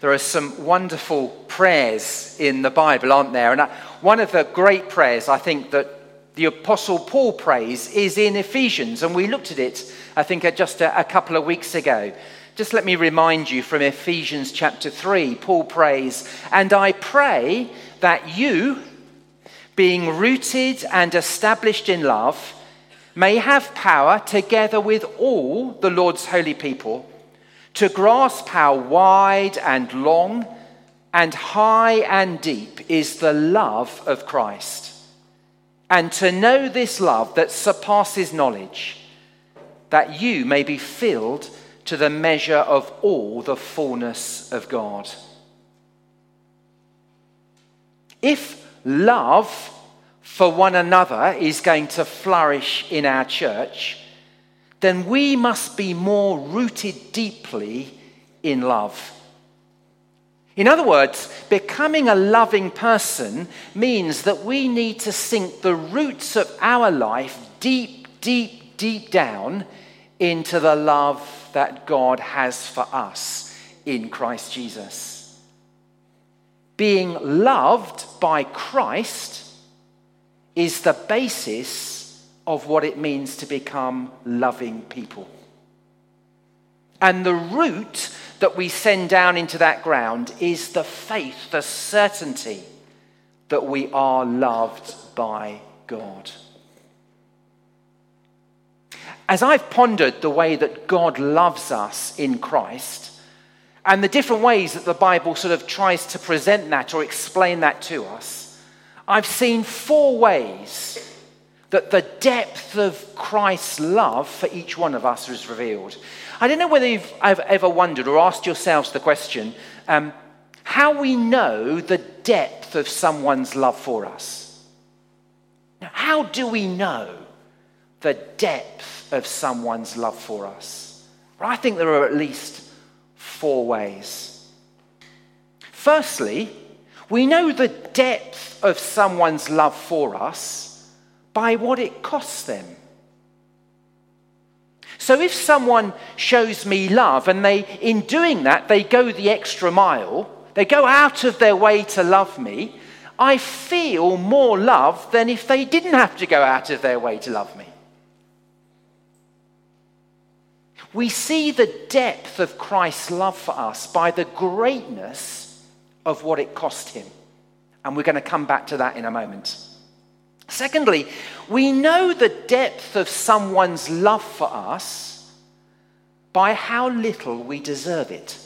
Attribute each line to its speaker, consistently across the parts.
Speaker 1: There are some wonderful prayers in the Bible, aren't there? And uh, one of the great prayers I think that the Apostle Paul prays is in Ephesians, and we looked at it, I think, just a, a couple of weeks ago. Just let me remind you from Ephesians chapter 3, Paul prays, And I pray that you, being rooted and established in love, may have power together with all the Lord's holy people to grasp how wide and long and high and deep is the love of Christ, and to know this love that surpasses knowledge, that you may be filled to the measure of all the fullness of God. If love for one another is going to flourish in our church, then we must be more rooted deeply in love. In other words, becoming a loving person means that we need to sink the roots of our life deep, deep, deep down into the love that God has for us in Christ Jesus. Being loved by Christ is the basis of what it means to become loving people. And the root that we send down into that ground is the faith, the certainty that we are loved by God. As I've pondered the way that God loves us in Christ, and the different ways that the Bible sort of tries to present that or explain that to us, I've seen four ways that the depth of Christ's love for each one of us is revealed. I don't know whether you've ever wondered or asked yourselves the question um, how we know the depth of someone's love for us. Now, how do we know the depth of someone's love for us? Well, I think there are at least four ways. Firstly, we know the depth of someone's love for us by what it costs them. So if someone shows me love and they, in doing that, they go the extra mile, they go out of their way to love me, I feel more love than if they didn't have to go out of their way to love me. We see the depth of Christ's love for us by the greatness of what it cost him. And we're going to come back to that in a moment. Secondly, we know the depth of someone's love for us by how little we deserve it.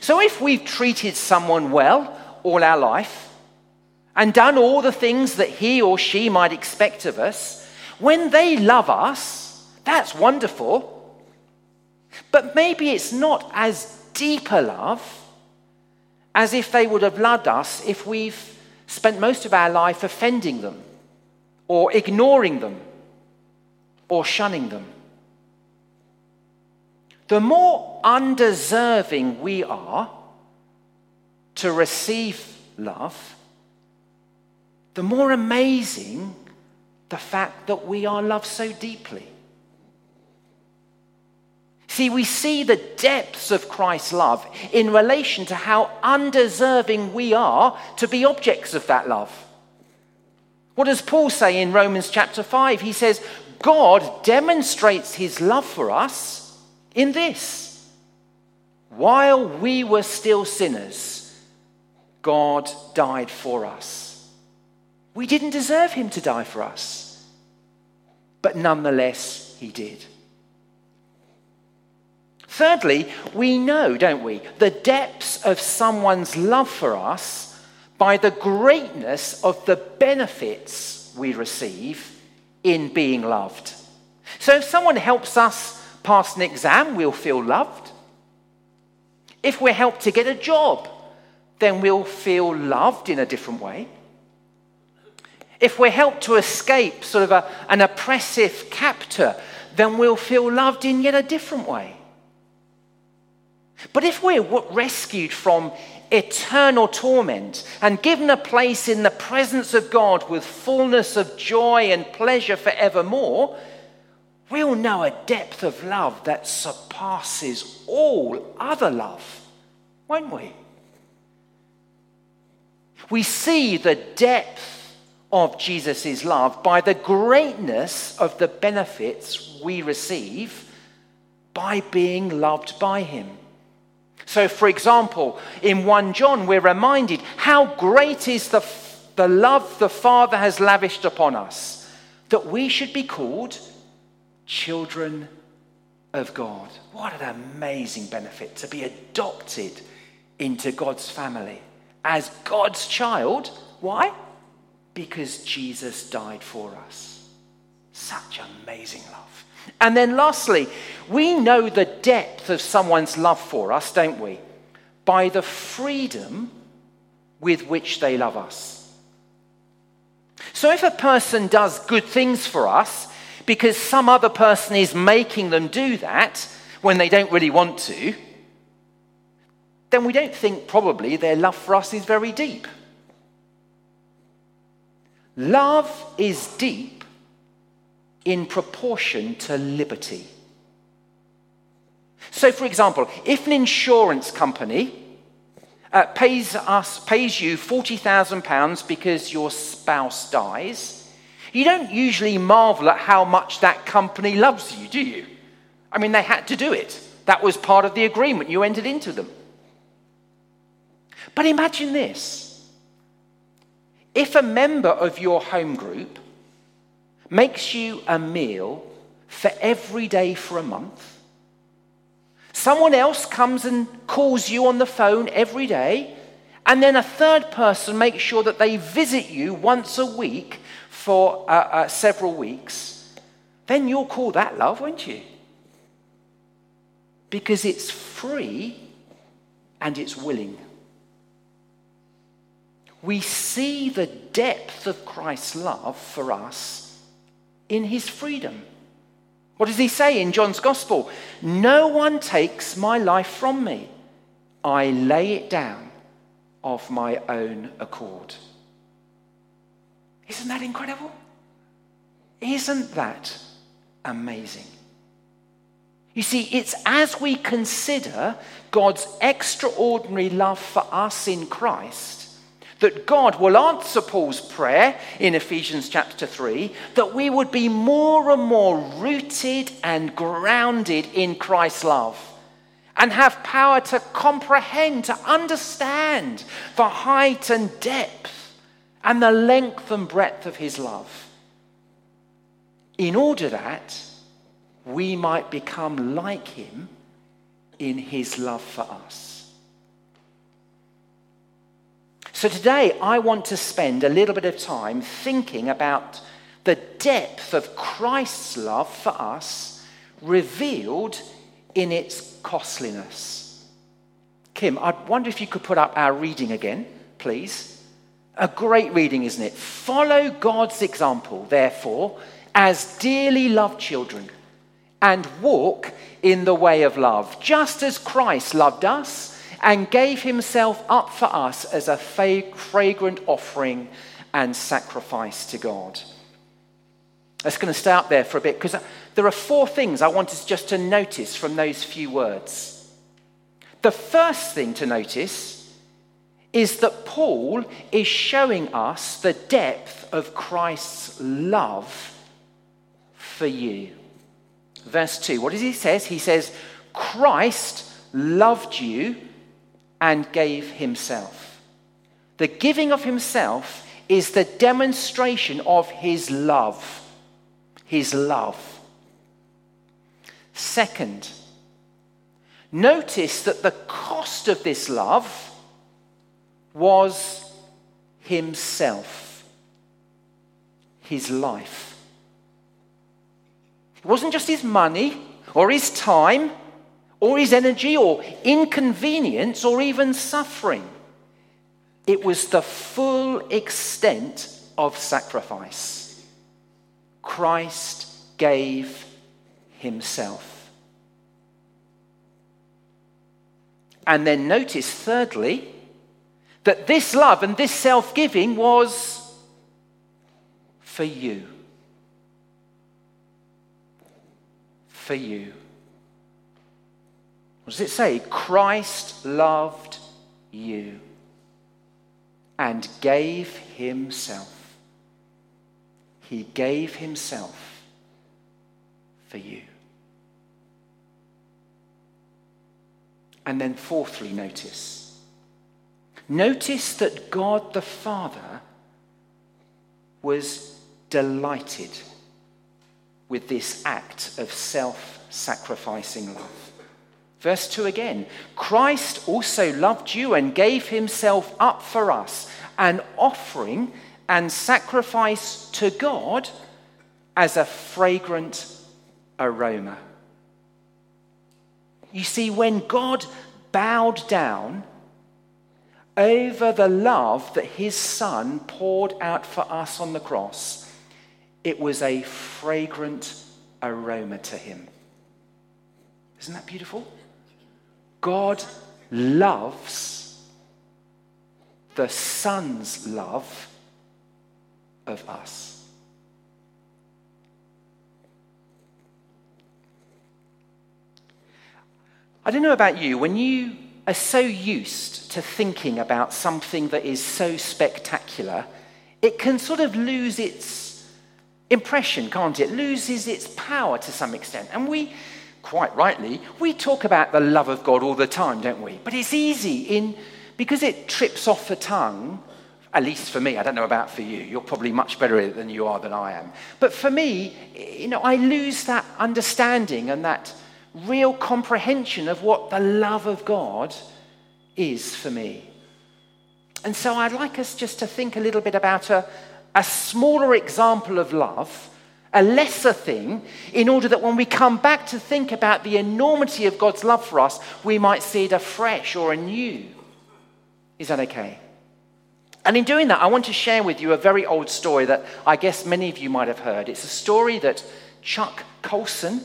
Speaker 1: So if we've treated someone well all our life and done all the things that he or she might expect of us, when they love us, that's wonderful. But maybe it's not as deep a love as if they would have loved us if we've spent most of our life offending them, or ignoring them, or shunning them. The more undeserving we are to receive love, the more amazing the fact that we are loved so deeply. See, we see the depths of Christ's love in relation to how undeserving we are to be objects of that love. What does Paul say in Romans chapter 5? He says, God demonstrates his love for us in this. While we were still sinners, God died for us. We didn't deserve him to die for us, but nonetheless, he did. Thirdly, we know, don't we, the depths of someone's love for us by the greatness of the benefits we receive in being loved. So if someone helps us pass an exam, we'll feel loved. If we're helped to get a job, then we'll feel loved in a different way. If we're helped to escape sort of a, an oppressive captor, then we'll feel loved in yet a different way. But if we're rescued from eternal torment and given a place in the presence of God with fullness of joy and pleasure forevermore, we'll know a depth of love that surpasses all other love, won't we? We see the depth of Jesus' love by the greatness of the benefits we receive by being loved by him. So, for example, in 1 John, we're reminded how great is the, the love the Father has lavished upon us that we should be called children of God. What an amazing benefit to be adopted into God's family as God's child. Why? Because Jesus died for us. Such amazing love. And then lastly, we know the depth of someone's love for us, don't we? By the freedom with which they love us. So if a person does good things for us because some other person is making them do that when they don't really want to, then we don't think probably their love for us is very deep. Love is deep in proportion to liberty. So, for example, if an insurance company uh, pays us pays you forty thousand pounds because your spouse dies, you don't usually marvel at how much that company loves you, do you? I mean, they had to do it. That was part of the agreement you entered into them. But imagine this if a member of your home group makes you a meal for every day for a month, someone else comes and calls you on the phone every day, and then a third person makes sure that they visit you once a week for uh, uh, several weeks, then you'll call that love, won't you? Because it's free and it's willing. We see the depth of Christ's love for us in his freedom. What does he say in John's Gospel? No one takes my life from me. I lay it down of my own accord. Isn't that incredible? Isn't that amazing? You see, it's as we consider God's extraordinary love for us in Christ that God will answer Paul's prayer in Ephesians chapter 3 that we would be more and more rooted and grounded in Christ's love and have power to comprehend, to understand the height and depth and the length and breadth of his love. In order that we might become like him in his love for us. So today, I want to spend a little bit of time thinking about the depth of Christ's love for us revealed in its costliness. Kim, I wonder if you could put up our reading again, please. A great reading, isn't it? Follow God's example, therefore, as dearly loved children, and walk in the way of love, just as Christ loved us and gave himself up for us as a fragrant offering and sacrifice to God. That's going to stay up there for a bit because there are four things I want us just to notice from those few words. The first thing to notice is that Paul is showing us the depth of Christ's love for you. Verse 2, what does he say? He says, Christ loved you and gave himself. The giving of himself is the demonstration of his love. His love. Second, notice that the cost of this love was himself, his life. It wasn't just his money or his time or his energy or inconvenience or even suffering. It was the full extent of sacrifice. Christ gave himself. And then notice, thirdly, that this love and this self giving was for you. for you. What does it say? Christ loved you and gave himself. He gave himself for you. And then, fourthly, notice. Notice that God the Father was delighted with this act of self sacrificing love. Verse 2 again Christ also loved you and gave himself up for us, an offering and sacrifice to God as a fragrant aroma. You see, when God bowed down over the love that his son poured out for us on the cross, it was a fragrant aroma to him. Isn't that beautiful? God loves the son's love of us. I don't know about you, when you are so used to thinking about something that is so spectacular, it can sort of lose its impression, can't it? Loses its power to some extent. And we, quite rightly, we talk about the love of God all the time, don't we? But it's easy in because it trips off the tongue. At least for me, I don't know about for you. You're probably much better at it than you are than I am. But for me, you know, I lose that understanding and that real comprehension of what the love of God is for me. And so I'd like us just to think a little bit about a, a smaller example of love, a lesser thing, in order that when we come back to think about the enormity of God's love for us, we might see it afresh or anew. Is that okay? And in doing that, I want to share with you a very old story that I guess many of you might have heard. It's a story that Chuck Colson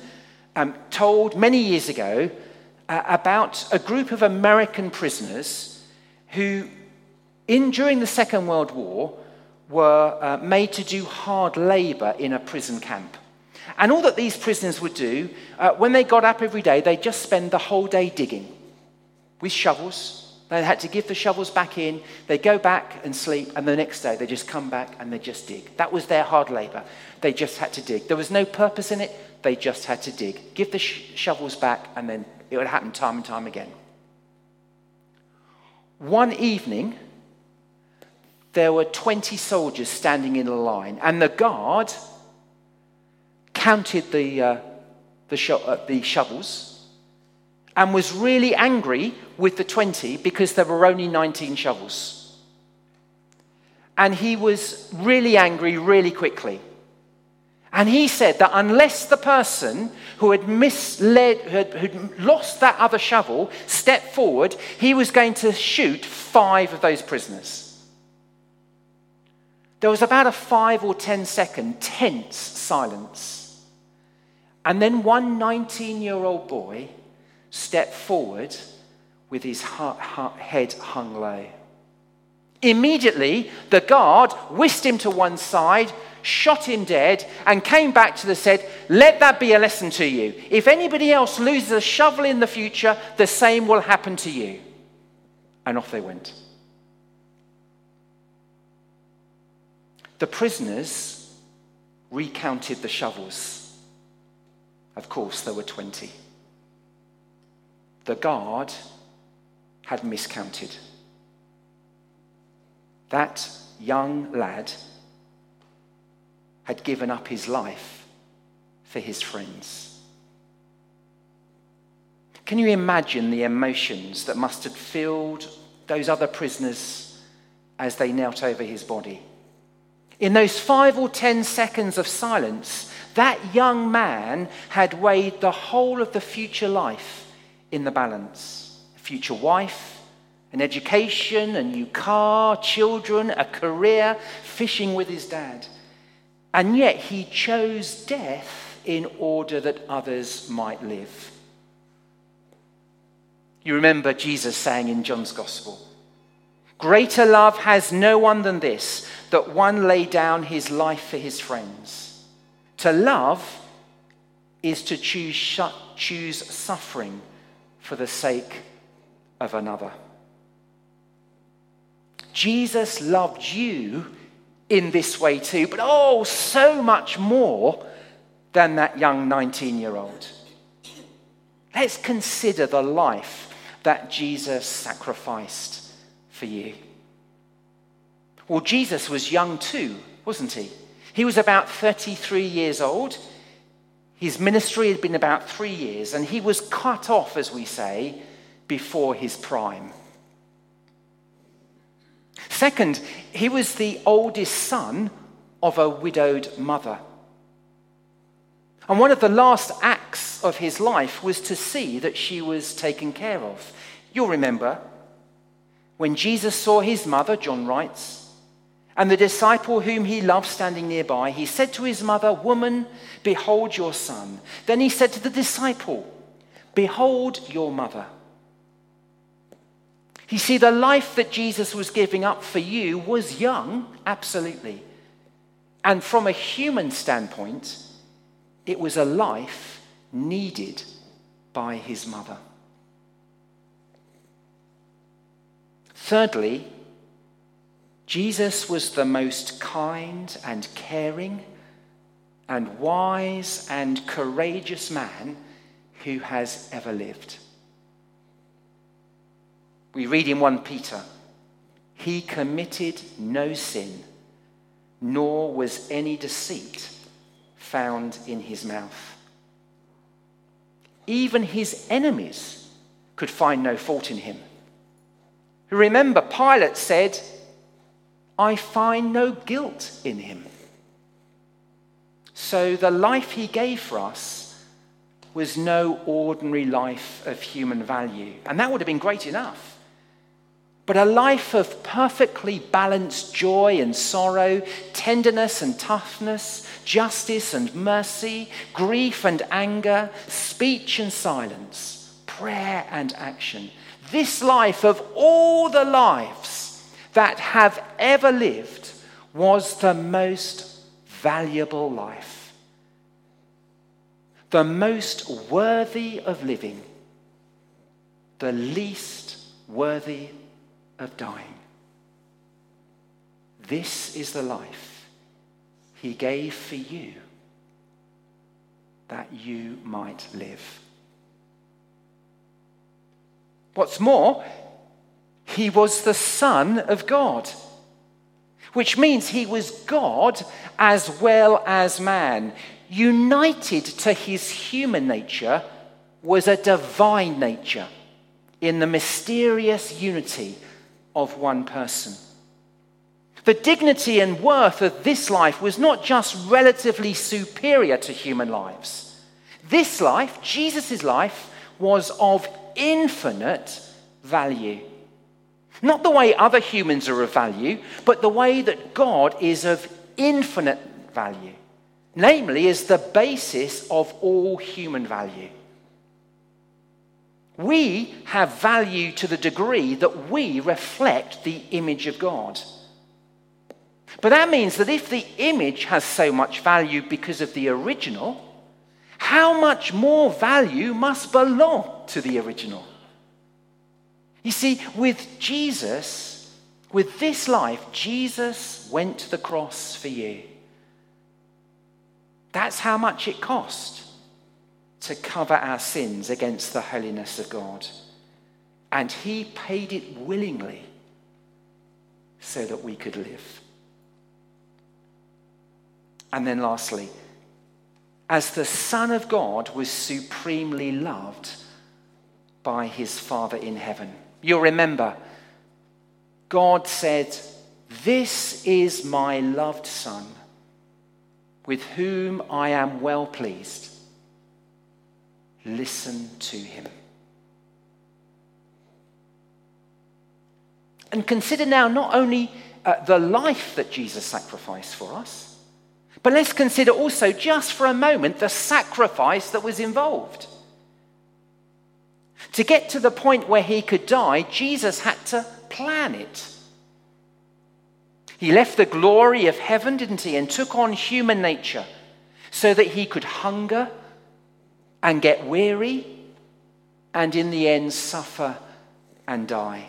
Speaker 1: um, told many years ago uh, about a group of American prisoners who, in, during the Second World War, were uh, made to do hard labor in a prison camp. And all that these prisoners would do, uh, when they got up every day, they'd just spend the whole day digging with shovels. They had to give the shovels back in. They'd go back and sleep, and the next day they just come back and they just dig. That was their hard labor. They just had to dig. There was no purpose in it. They just had to dig. Give the sh- shovels back, and then it would happen time and time again. One evening, there were 20 soldiers standing in a line, and the guard counted the, uh, the, sho- uh, the shovels and was really angry with the 20 because there were only 19 shovels. And he was really angry really quickly. And he said that unless the person who had misled, had lost that other shovel, stepped forward, he was going to shoot five of those prisoners. There was about a five or ten second tense silence. And then one 19 year old boy stepped forward with his head hung low. Immediately, the guard whisked him to one side, shot him dead, and came back to the said, Let that be a lesson to you. If anybody else loses a shovel in the future, the same will happen to you. And off they went. The prisoners recounted the shovels. Of course, there were 20. The guard had miscounted. That young lad had given up his life for his friends. Can you imagine the emotions that must have filled those other prisoners as they knelt over his body? In those five or ten seconds of silence, that young man had weighed the whole of the future life in the balance a future wife, an education, a new car, children, a career, fishing with his dad. And yet he chose death in order that others might live. You remember Jesus saying in John's Gospel, Greater love has no one than this, that one lay down his life for his friends. To love is to choose, choose suffering for the sake of another. Jesus loved you in this way too, but oh, so much more than that young 19 year old. Let's consider the life that Jesus sacrificed for you. Well, Jesus was young too, wasn't he? He was about 33 years old. His ministry had been about three years, and he was cut off, as we say, before his prime. Second, he was the oldest son of a widowed mother. And one of the last acts of his life was to see that she was taken care of. You'll remember when Jesus saw his mother, John writes, and the disciple whom he loved standing nearby, he said to his mother, Woman, behold your son. Then he said to the disciple, Behold your mother. You see, the life that Jesus was giving up for you was young, absolutely. And from a human standpoint, it was a life needed by his mother. Thirdly, Jesus was the most kind and caring and wise and courageous man who has ever lived. We read in 1 Peter, he committed no sin, nor was any deceit found in his mouth. Even his enemies could find no fault in him. Remember, Pilate said, I find no guilt in him. So the life he gave for us was no ordinary life of human value. And that would have been great enough. But a life of perfectly balanced joy and sorrow, tenderness and toughness, justice and mercy, grief and anger, speech and silence, prayer and action. This life of all the lives that have ever lived was the most valuable life, the most worthy of living, the least worthy of dying. This is the life he gave for you that you might live. What's more, he was the Son of God, which means he was God as well as man. United to his human nature was a divine nature in the mysterious unity of one person. The dignity and worth of this life was not just relatively superior to human lives. This life, Jesus' life, was of infinite value. Not the way other humans are of value, but the way that God is of infinite value, namely, is the basis of all human value. We have value to the degree that we reflect the image of God. But that means that if the image has so much value because of the original, how much more value must belong to the original? You see, with Jesus, with this life, Jesus went to the cross for you. That's how much it cost to cover our sins against the holiness of God. And he paid it willingly so that we could live. And then, lastly, as the Son of God was supremely loved by his Father in heaven. You'll remember, God said, This is my loved Son, with whom I am well pleased. Listen to him. And consider now not only uh, the life that Jesus sacrificed for us, but let's consider also, just for a moment, the sacrifice that was involved. To get to the point where he could die, Jesus had to plan it. He left the glory of heaven, didn't he, and took on human nature so that he could hunger and get weary and in the end suffer and die.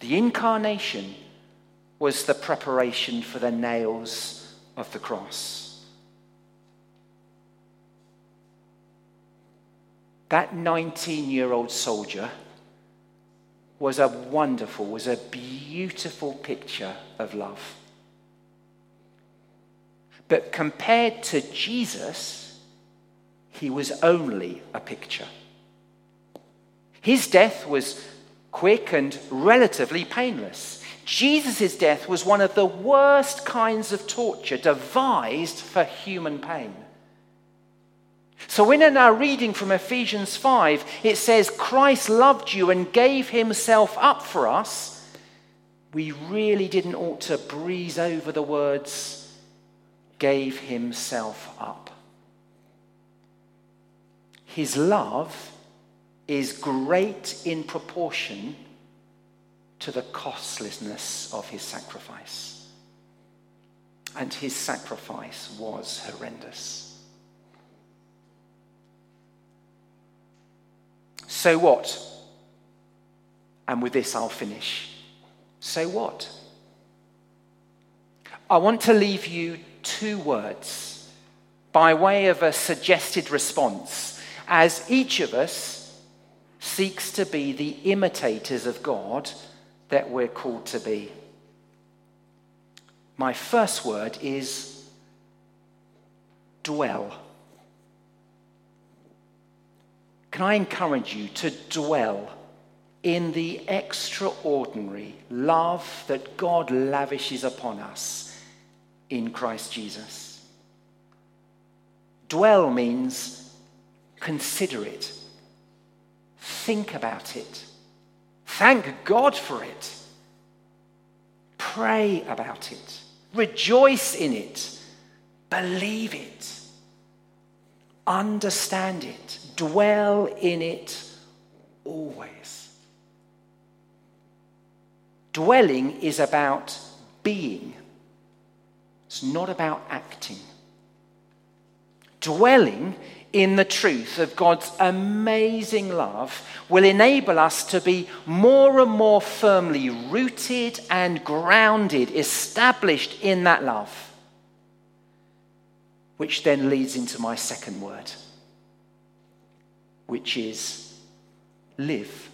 Speaker 1: The incarnation was the preparation for the nails of the cross. That 19 year old soldier was a wonderful, was a beautiful picture of love. But compared to Jesus, he was only a picture. His death was quick and relatively painless. Jesus' death was one of the worst kinds of torture devised for human pain. So, in our reading from Ephesians 5, it says, Christ loved you and gave himself up for us. We really didn't ought to breeze over the words, gave himself up. His love is great in proportion to the costlessness of his sacrifice. And his sacrifice was horrendous. So what? And with this, I'll finish. So what? I want to leave you two words by way of a suggested response as each of us seeks to be the imitators of God that we're called to be. My first word is dwell. Can I encourage you to dwell in the extraordinary love that God lavishes upon us in Christ Jesus? Dwell means consider it, think about it, thank God for it, pray about it, rejoice in it, believe it understand it, dwell in it always. Dwelling is about being, it's not about acting. Dwelling in the truth of God's amazing love will enable us to be more and more firmly rooted and grounded, established in that love which then leads into my second word, which is live.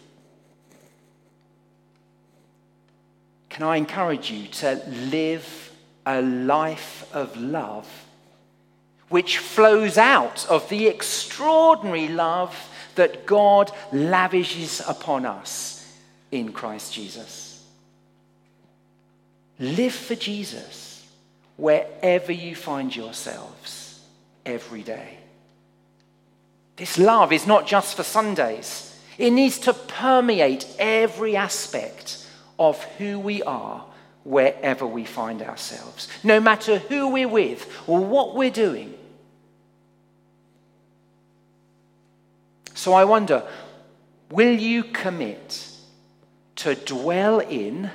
Speaker 1: Can I encourage you to live a life of love which flows out of the extraordinary love that God lavishes upon us in Christ Jesus? Live for Jesus wherever you find yourselves every day. This love is not just for Sundays, it needs to permeate every aspect of who we are wherever we find ourselves, no matter who we're with or what we're doing. So I wonder will you commit to dwell in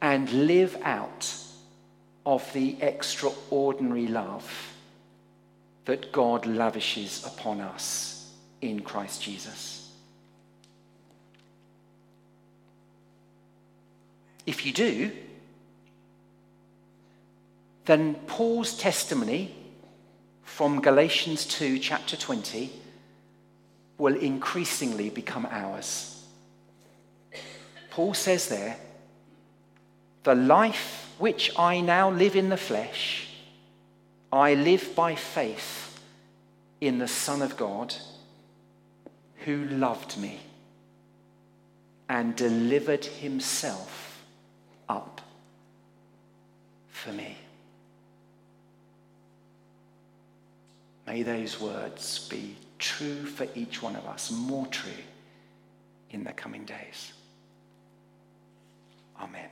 Speaker 1: and live out? Of the extraordinary love that God lavishes upon us in Christ Jesus. If you do, then Paul's testimony from Galatians 2, chapter 20, will increasingly become ours. Paul says there, the life which I now live in the flesh, I live by faith in the Son of God who loved me and delivered himself up for me. May those words be true for each one of us, more true in the coming days. Amen.